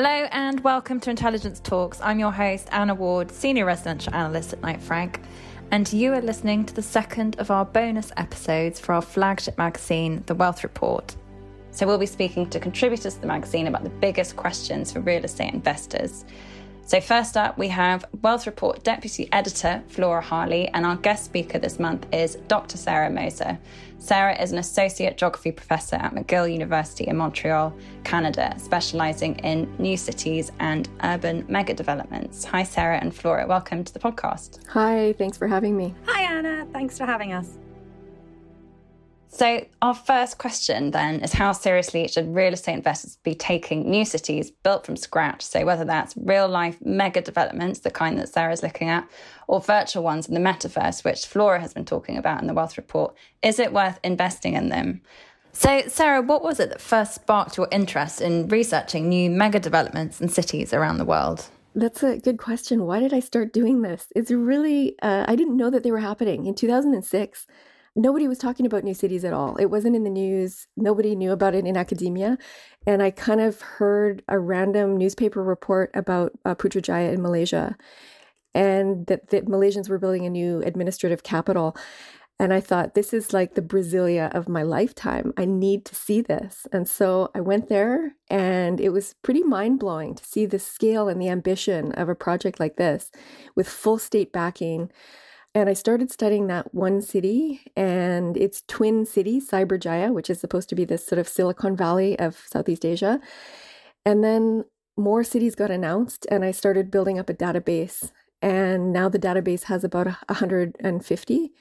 Hello and welcome to Intelligence Talks. I'm your host, Anna Ward, Senior Residential Analyst at Knight Frank, and you are listening to the second of our bonus episodes for our flagship magazine, The Wealth Report. So, we'll be speaking to contributors to the magazine about the biggest questions for real estate investors. So, first up, we have Wealth Report Deputy Editor Flora Harley, and our guest speaker this month is Dr. Sarah Moser. Sarah is an Associate Geography Professor at McGill University in Montreal, Canada, specialising in new cities and urban mega developments. Hi, Sarah and Flora. Welcome to the podcast. Hi, thanks for having me. Hi, Anna. Thanks for having us. So, our first question then is how seriously should real estate investors be taking new cities built from scratch? So, whether that's real life mega developments, the kind that Sarah's looking at, or virtual ones in the metaverse, which Flora has been talking about in the Wealth Report, is it worth investing in them? So, Sarah, what was it that first sparked your interest in researching new mega developments and cities around the world? That's a good question. Why did I start doing this? It's really, uh, I didn't know that they were happening. In 2006, nobody was talking about new cities at all. It wasn't in the news. Nobody knew about it in academia. And I kind of heard a random newspaper report about uh, Putrajaya in Malaysia and that the Malaysians were building a new administrative capital. And I thought, this is like the Brasilia of my lifetime. I need to see this. And so I went there, and it was pretty mind blowing to see the scale and the ambition of a project like this with full state backing and I started studying that one city and its twin city, Cyberjaya, which is supposed to be this sort of Silicon Valley of Southeast Asia. And then more cities got announced, and I started building up a database. And now the database has about 150.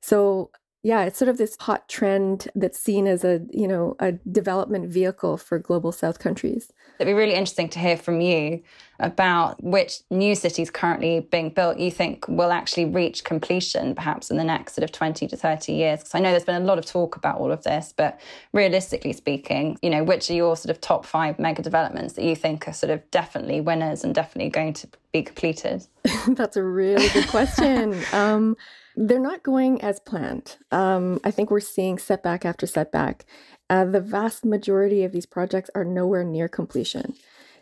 So yeah, it's sort of this hot trend that's seen as a, you know, a development vehicle for global south countries. It'd be really interesting to hear from you about which new cities currently being built you think will actually reach completion perhaps in the next sort of 20 to 30 years because I know there's been a lot of talk about all of this but realistically speaking, you know, which are your sort of top 5 mega developments that you think are sort of definitely winners and definitely going to be completed? That's a really good question. um, they're not going as planned. Um, I think we're seeing setback after setback. Uh, the vast majority of these projects are nowhere near completion.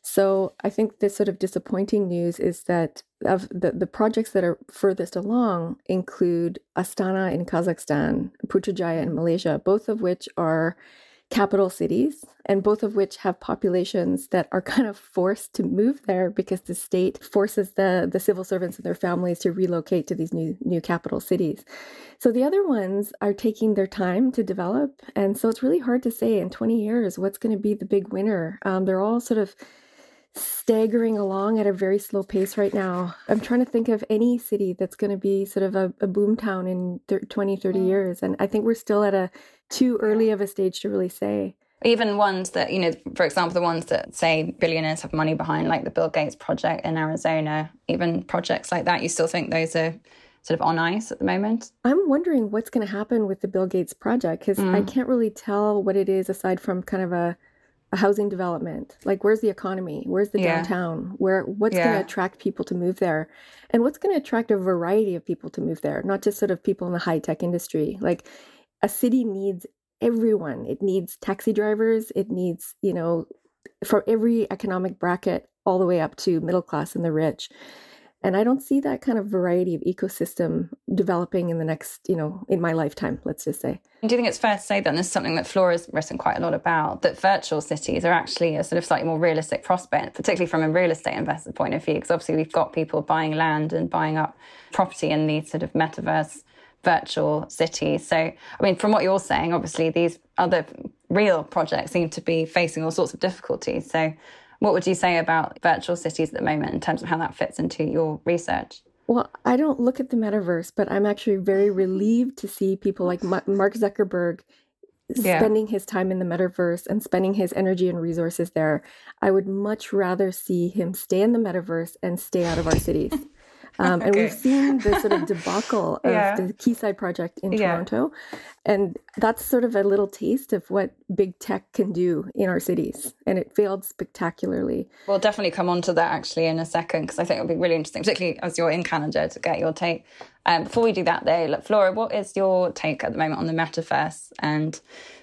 So I think this sort of disappointing news is that of the, the projects that are furthest along include Astana in Kazakhstan, Putrajaya in Malaysia, both of which are capital cities, and both of which have populations that are kind of forced to move there because the state forces the, the civil servants and their families to relocate to these new new capital cities. So the other ones are taking their time to develop, and so it's really hard to say in 20 years what's going to be the big winner. Um, they're all sort of staggering along at a very slow pace right now. I'm trying to think of any city that's going to be sort of a, a boom town in 30, 20, 30 mm. years. And I think we're still at a too early of a stage to really say. Even ones that, you know, for example, the ones that say billionaires have money behind, like the Bill Gates project in Arizona, even projects like that, you still think those are sort of on ice at the moment? I'm wondering what's going to happen with the Bill Gates project because mm. I can't really tell what it is aside from kind of a a housing development. Like where's the economy? Where's the yeah. downtown? Where what's yeah. going to attract people to move there? And what's going to attract a variety of people to move there? Not just sort of people in the high tech industry. Like a city needs everyone. It needs taxi drivers. It needs you know for every economic bracket all the way up to middle class and the rich and I don't see that kind of variety of ecosystem developing in the next, you know, in my lifetime, let's just say. Do you think it's fair to say then, this is something that Flora's written quite a lot about, that virtual cities are actually a sort of slightly more realistic prospect, particularly from a real estate investor point of view? Because obviously we've got people buying land and buying up property in these sort of metaverse virtual cities. So, I mean, from what you're saying, obviously these other real projects seem to be facing all sorts of difficulties. So, what would you say about virtual cities at the moment in terms of how that fits into your research? Well, I don't look at the metaverse, but I'm actually very relieved to see people like Mark Zuckerberg spending yeah. his time in the metaverse and spending his energy and resources there. I would much rather see him stay in the metaverse and stay out of our cities. Um, okay. And we've seen the sort of debacle of yeah. the Quayside project in yeah. Toronto. And that's sort of a little taste of what big tech can do in our cities. And it failed spectacularly. We'll definitely come on to that actually in a second, because I think it'll be really interesting, particularly as you're in Canada, to get your take. Um, before we do that, though, look, Flora, what is your take at the moment on the metaverse and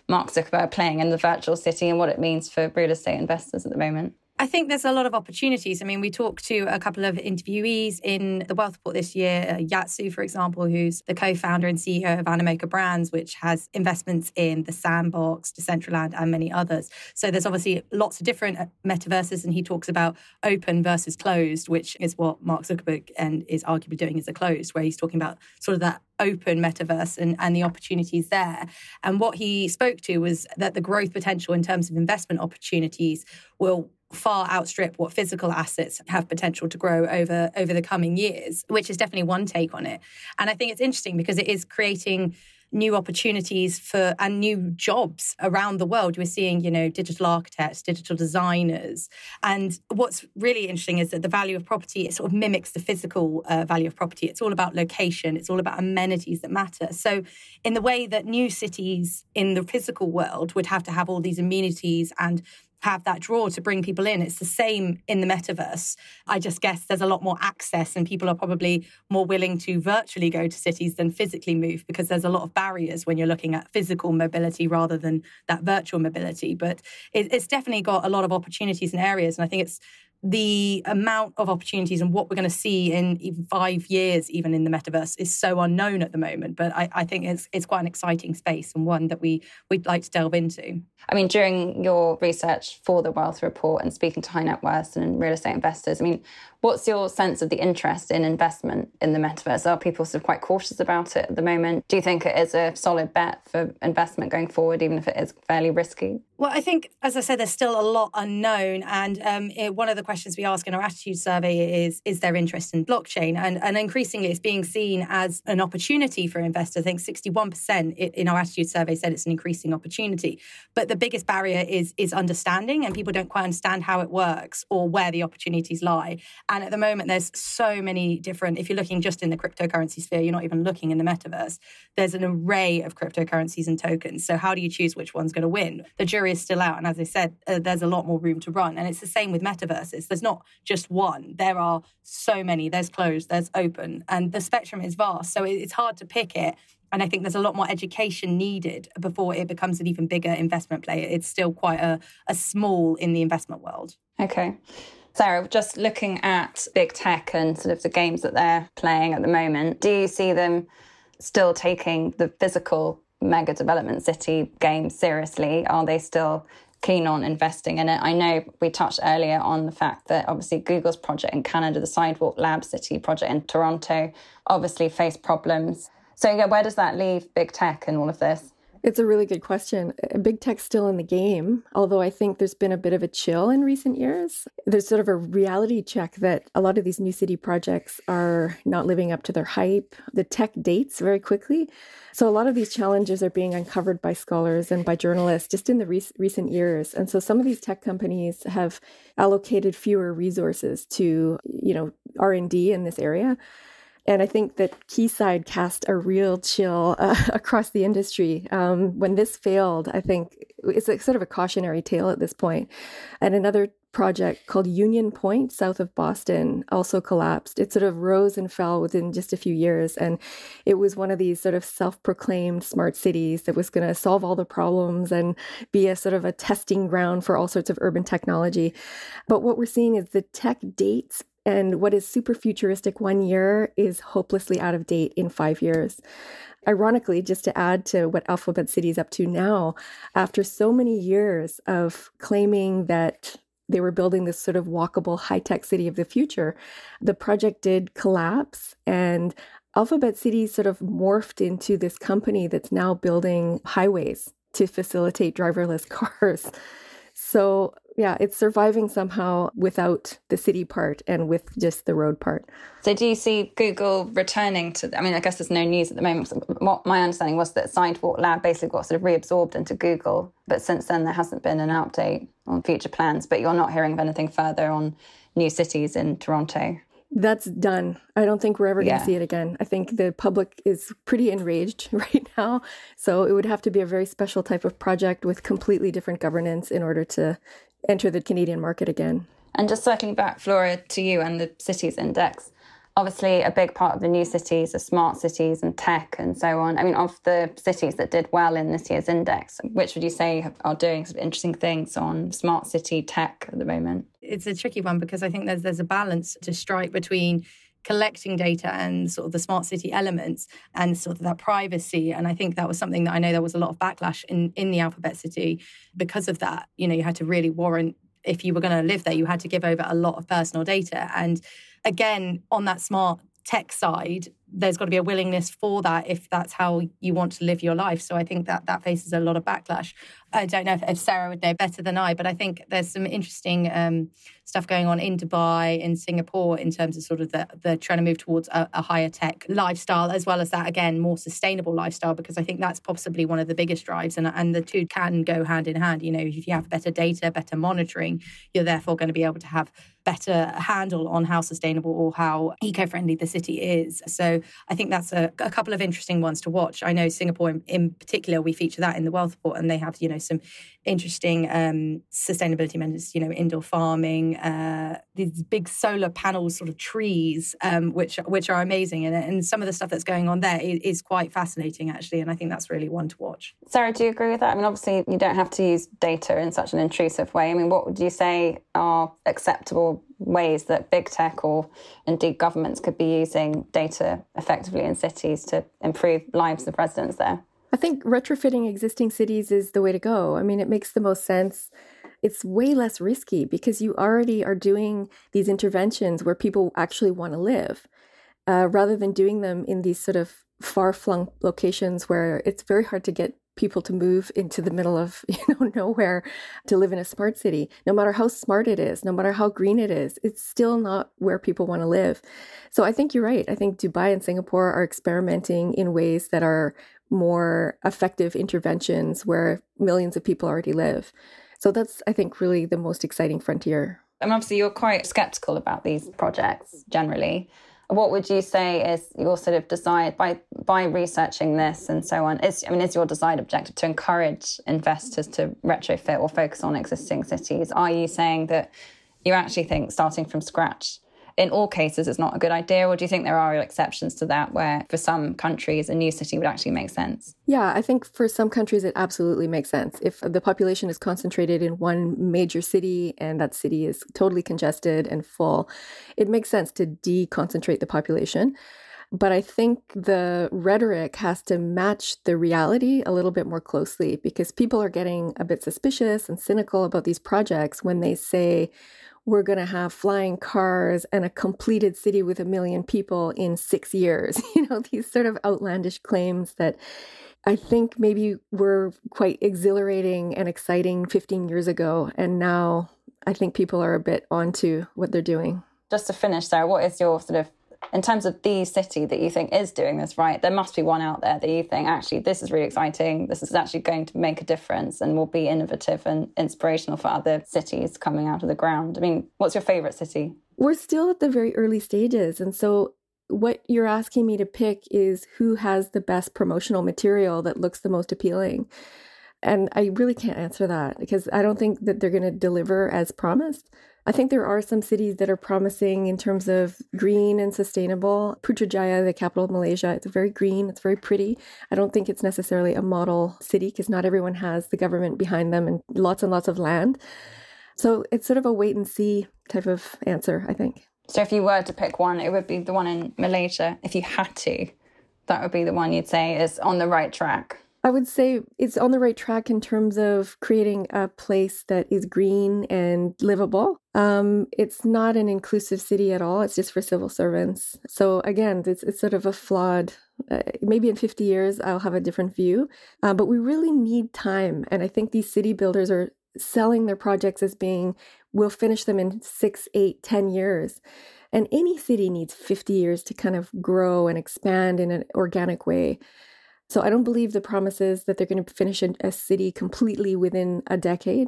Mark Zuckerberg playing in the virtual city and what it means for real estate investors at the moment? I think there's a lot of opportunities. I mean, we talked to a couple of interviewees in the Wealth Report this year, uh, Yat Siu, for example, who's the co-founder and CEO of Animoca Brands, which has investments in the Sandbox, Decentraland, and many others. So there's obviously lots of different uh, metaverses, and he talks about open versus closed, which is what Mark Zuckerberg and is arguably doing as a closed, where he's talking about sort of that open metaverse and, and the opportunities there. And what he spoke to was that the growth potential in terms of investment opportunities will far outstrip what physical assets have potential to grow over over the coming years which is definitely one take on it and i think it's interesting because it is creating new opportunities for and new jobs around the world. We're seeing, you know, digital architects, digital designers. And what's really interesting is that the value of property it sort of mimics the physical uh, value of property. It's all about location, it's all about amenities that matter. So, in the way that new cities in the physical world would have to have all these amenities and have that draw to bring people in. It's the same in the metaverse. I just guess there's a lot more access, and people are probably more willing to virtually go to cities than physically move because there's a lot of barriers when you're looking at physical mobility rather than that virtual mobility. But it's definitely got a lot of opportunities and areas, and I think it's the amount of opportunities and what we're going to see in even five years, even in the metaverse, is so unknown at the moment. But I, I, think it's it's quite an exciting space and one that we we'd like to delve into. I mean, during your research for the Wealth Report and speaking to high net worth and real estate investors, I mean, What's your sense of the interest in investment in the metaverse? Are people sort of quite cautious about it at the moment? Do you think it is a solid bet for investment going forward, even if it is fairly risky? Well, I think, as I said, there's still a lot unknown. And um, it, one of the questions we ask in our attitude survey is Is there interest in blockchain? And, and increasingly, it's being seen as an opportunity for investors. I think 61% in our attitude survey said it's an increasing opportunity. But the biggest barrier is, is understanding, and people don't quite understand how it works or where the opportunities lie. And at the moment, there's so many different, if you're looking just in the cryptocurrency sphere, you're not even looking in the metaverse. There's an array of cryptocurrencies and tokens. So, how do you choose which one's going to win? The jury is still out. And as I said, uh, there's a lot more room to run. And it's the same with metaverses. There's not just one, there are so many. There's closed, there's open, and the spectrum is vast. So, it's hard to pick it. And I think there's a lot more education needed before it becomes an even bigger investment player. It's still quite a, a small in the investment world. Okay. Sarah, just looking at big tech and sort of the games that they're playing at the moment, do you see them still taking the physical mega development city game seriously? Are they still keen on investing in it? I know we touched earlier on the fact that obviously Google's project in Canada, the Sidewalk Lab City project in Toronto, obviously faced problems. So, yeah, where does that leave big tech and all of this? It's a really good question. Big tech's still in the game, although I think there's been a bit of a chill in recent years. There's sort of a reality check that a lot of these new city projects are not living up to their hype. The tech dates very quickly. So a lot of these challenges are being uncovered by scholars and by journalists just in the re- recent years. And so some of these tech companies have allocated fewer resources to, you know, R&D in this area. And I think that Quayside cast a real chill uh, across the industry. Um, when this failed, I think it's a, sort of a cautionary tale at this point. And another project called Union Point, south of Boston, also collapsed. It sort of rose and fell within just a few years. And it was one of these sort of self proclaimed smart cities that was going to solve all the problems and be a sort of a testing ground for all sorts of urban technology. But what we're seeing is the tech dates and what is super futuristic one year is hopelessly out of date in five years. Ironically, just to add to what Alphabet City is up to now, after so many years of claiming that they were building this sort of walkable high tech city of the future, the project did collapse. And Alphabet City sort of morphed into this company that's now building highways to facilitate driverless cars. So yeah, it's surviving somehow without the city part and with just the road part. So, do you see Google returning to? I mean, I guess there's no news at the moment. What my understanding was that Sidewalk Lab basically got sort of reabsorbed into Google, but since then there hasn't been an update on future plans. But you're not hearing of anything further on new cities in Toronto that's done. I don't think we're ever going to see it again. I think the public is pretty enraged right now. So it would have to be a very special type of project with completely different governance in order to enter the Canadian market again. And just circling back, Flora, to you and the cities index. Obviously, a big part of the new cities are smart cities and tech and so on. I mean, of the cities that did well in this year's index, which would you say are doing some interesting things on smart city tech at the moment? it's a tricky one because I think there's there's a balance to strike between collecting data and sort of the smart city elements and sort of that privacy. And I think that was something that I know there was a lot of backlash in in the Alphabet City because of that. You know, you had to really warrant if you were going to live there, you had to give over a lot of personal data. And again, on that smart tech side, there's got to be a willingness for that if that's how you want to live your life. So I think that that faces a lot of backlash. I don't know if, Sarah would know better than I, but I think there's some interesting um, stuff going on in Dubai, in Singapore, in terms of sort of the, the trying to move towards a, a higher tech lifestyle, as well as that, again, more sustainable lifestyle, because I think that's possibly one of the biggest drives. And, and the two can go hand in hand. You know, if you have better data, better monitoring, you're therefore going to be able to have better handle on how sustainable or how eco friendly the city is. So I think that's a, a, couple of interesting ones to watch. I know Singapore in, in, particular, we feature that in the Wealth Report, and they have, you know, some interesting um, sustainability measures, you know, indoor farming, uh, these big solar panels, sort of trees, um, which which are amazing, and, and some of the stuff that's going on there is, quite fascinating, actually, and I think that's really one to watch. Sarah, do you agree with that? I mean, obviously, you don't have to use data in such an intrusive way. I mean, what would you say are acceptable ways that big tech or indeed governments could be using data effectively in cities to improve lives of residents there? I think retrofitting existing cities is the way to go. I mean, it makes the most sense. It's way less risky because you already are doing these interventions where people actually want to live uh, rather than doing them in these sort of far flung locations where it's very hard to get people to move into the middle of you know nowhere to live in a smart city no matter how smart it is no matter how green it is it's still not where people want to live so i think you're right i think dubai and singapore are experimenting in ways that are more effective interventions where millions of people already live so that's i think really the most exciting frontier and obviously you're quite skeptical about these projects generally what would you say is your sort of desire by by researching this and so on? Is I mean, is your desired objective to encourage investors to retrofit or focus on existing cities? Are you saying that you actually think starting from scratch in all cases it's not a good idea or do you think there are exceptions to that where for some countries a new city would actually make sense? Yeah i think for some countries it absolutely makes sense. If the population is concentrated in one major city and that city is totally congested and full it makes sense to deconcentrate the population. But I think the rhetoric has to match the reality a little bit more closely because people are getting a bit suspicious and cynical about these projects when they say, we're going to have flying cars and a completed city with a million people in six years. You know, these sort of outlandish claims that I think maybe were quite exhilarating and exciting 15 years ago. And now I think people are a bit onto what they're doing. Just to finish, Sarah, what is your sort of in terms of the city that you think is doing this right, there must be one out there that you think actually this is really exciting. This is actually going to make a difference and will be innovative and inspirational for other cities coming out of the ground. I mean, what's your favorite city? We're still at the very early stages. And so what you're asking me to pick is who has the best promotional material that looks the most appealing. And I really can't answer that because I don't think that they're going to deliver as promised. I think there are some cities that are promising in terms of green and sustainable. Putrajaya, the capital of Malaysia, it's very green, it's very pretty. I don't think it's necessarily a model city because not everyone has the government behind them and lots and lots of land. So it's sort of a wait and see type of answer, I think. So if you were to pick one, it would be the one in Malaysia. If you had to, that would be the one you'd say is on the right track. I would say it's on the right track in terms of creating a place that is green and livable. Um, it's not an inclusive city at all. It's just for civil servants. So again, it's, it's sort of a flawed. Uh, maybe in 50 years, I'll have a different view. Uh, but we really need time. And I think these city builders are selling their projects as being, we'll finish them in six, eight, ten years. And any city needs 50 years to kind of grow and expand in an organic way. So I don't believe the promises that they're going to finish a city completely within a decade.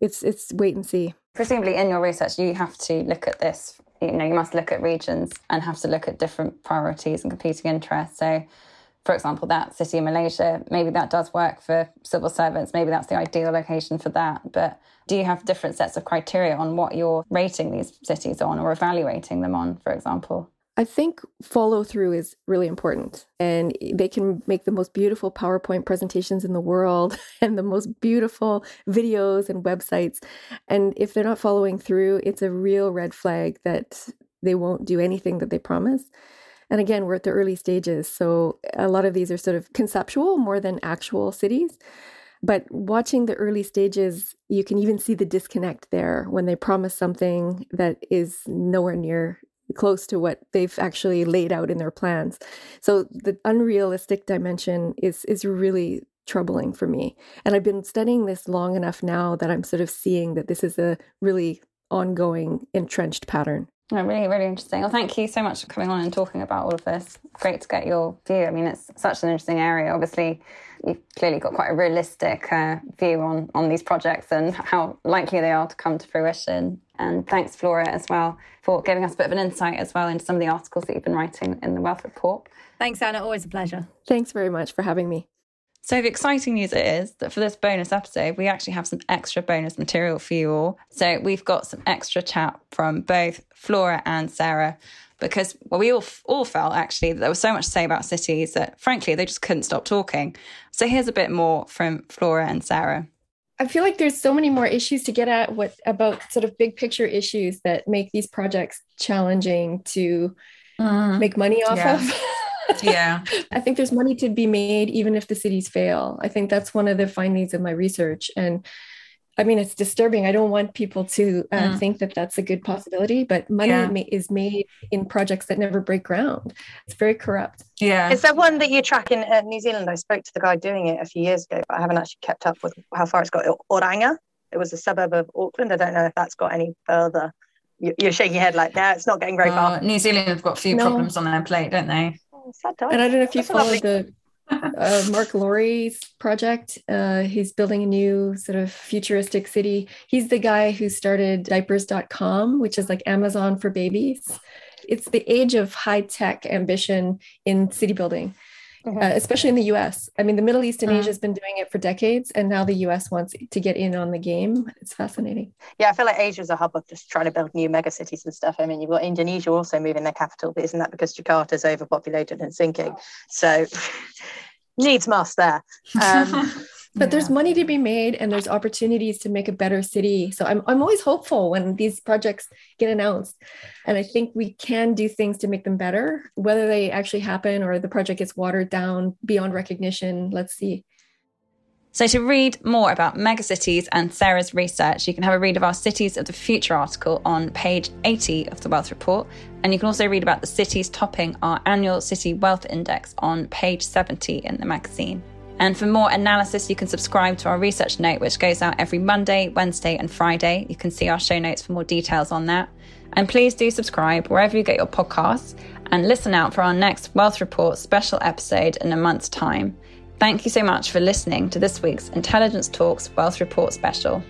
It's it's wait and see. Presumably, in your research, you have to look at this. You know, you must look at regions and have to look at different priorities and competing interests. So, for example, that city in Malaysia, maybe that does work for civil servants. Maybe that's the ideal location for that. But do you have different sets of criteria on what you're rating these cities on or evaluating them on, for example? I think follow through is really important. And they can make the most beautiful PowerPoint presentations in the world and the most beautiful videos and websites. And if they're not following through, it's a real red flag that they won't do anything that they promise. And again, we're at the early stages. So a lot of these are sort of conceptual more than actual cities. But watching the early stages, you can even see the disconnect there when they promise something that is nowhere near close to what they've actually laid out in their plans. So the unrealistic dimension is is really troubling for me. And I've been studying this long enough now that I'm sort of seeing that this is a really ongoing entrenched pattern. Oh, really, really interesting. Well, thank you so much for coming on and talking about all of this. Great to get your view. I mean, it's such an interesting area. Obviously, you've clearly got quite a realistic uh, view on on these projects and how likely they are to come to fruition. And thanks, Flora, as well, for giving us a bit of an insight as well into some of the articles that you've been writing in the Wealth Report. Thanks, Anna. Always a pleasure. Thanks very much for having me. So the exciting news is that for this bonus episode, we actually have some extra bonus material for you all. So we've got some extra chat from both Flora and Sarah because well, we all all felt actually that there was so much to say about cities that frankly they just couldn't stop talking. So here's a bit more from Flora and Sarah. I feel like there's so many more issues to get at what about sort of big picture issues that make these projects challenging to mm. make money off yeah. of. yeah. I think there's money to be made even if the cities fail. I think that's one of the findings of my research and I mean, it's disturbing. I don't want people to uh, mm. think that that's a good possibility, but money yeah. ma- is made in projects that never break ground. It's very corrupt. Yeah. Is there one that you track in uh, New Zealand? I spoke to the guy doing it a few years ago, but I haven't actually kept up with how far it's got. Oranga. It was a suburb of Auckland. I don't know if that's got any further. You're shaking your head like, no, it's not getting very far. New Zealand have got a few no. problems on their plate, don't they? Oh, and I don't know if you followed the uh, Marc Lore's project. Uh, he's building a new sort of futuristic city. He's the guy who started diapers.com, which is like Amazon for babies. It's the age of high tech ambition in city building. Mm-hmm. Uh, especially in the US. I mean, the Middle East and mm. Asia has been doing it for decades, and now the US wants to get in on the game. It's fascinating. Yeah, I feel like Asia is a hub of just trying to build new megacities and stuff. I mean, you've got Indonesia also moving their capital, but isn't that because Jakarta is overpopulated and sinking? So needs must there. Um, but yeah. there's money to be made and there's opportunities to make a better city so I'm, I'm always hopeful when these projects get announced and i think we can do things to make them better whether they actually happen or the project gets watered down beyond recognition let's see so, to read more about megacities and Sarah's research, you can have a read of our Cities of the Future article on page 80 of the Wealth Report. And you can also read about the cities topping our annual City Wealth Index on page 70 in the magazine. And for more analysis, you can subscribe to our research note, which goes out every Monday, Wednesday, and Friday. You can see our show notes for more details on that. And please do subscribe wherever you get your podcasts and listen out for our next Wealth Report special episode in a month's time. Thank you so much for listening to this week's Intelligence Talks Wealth Report special.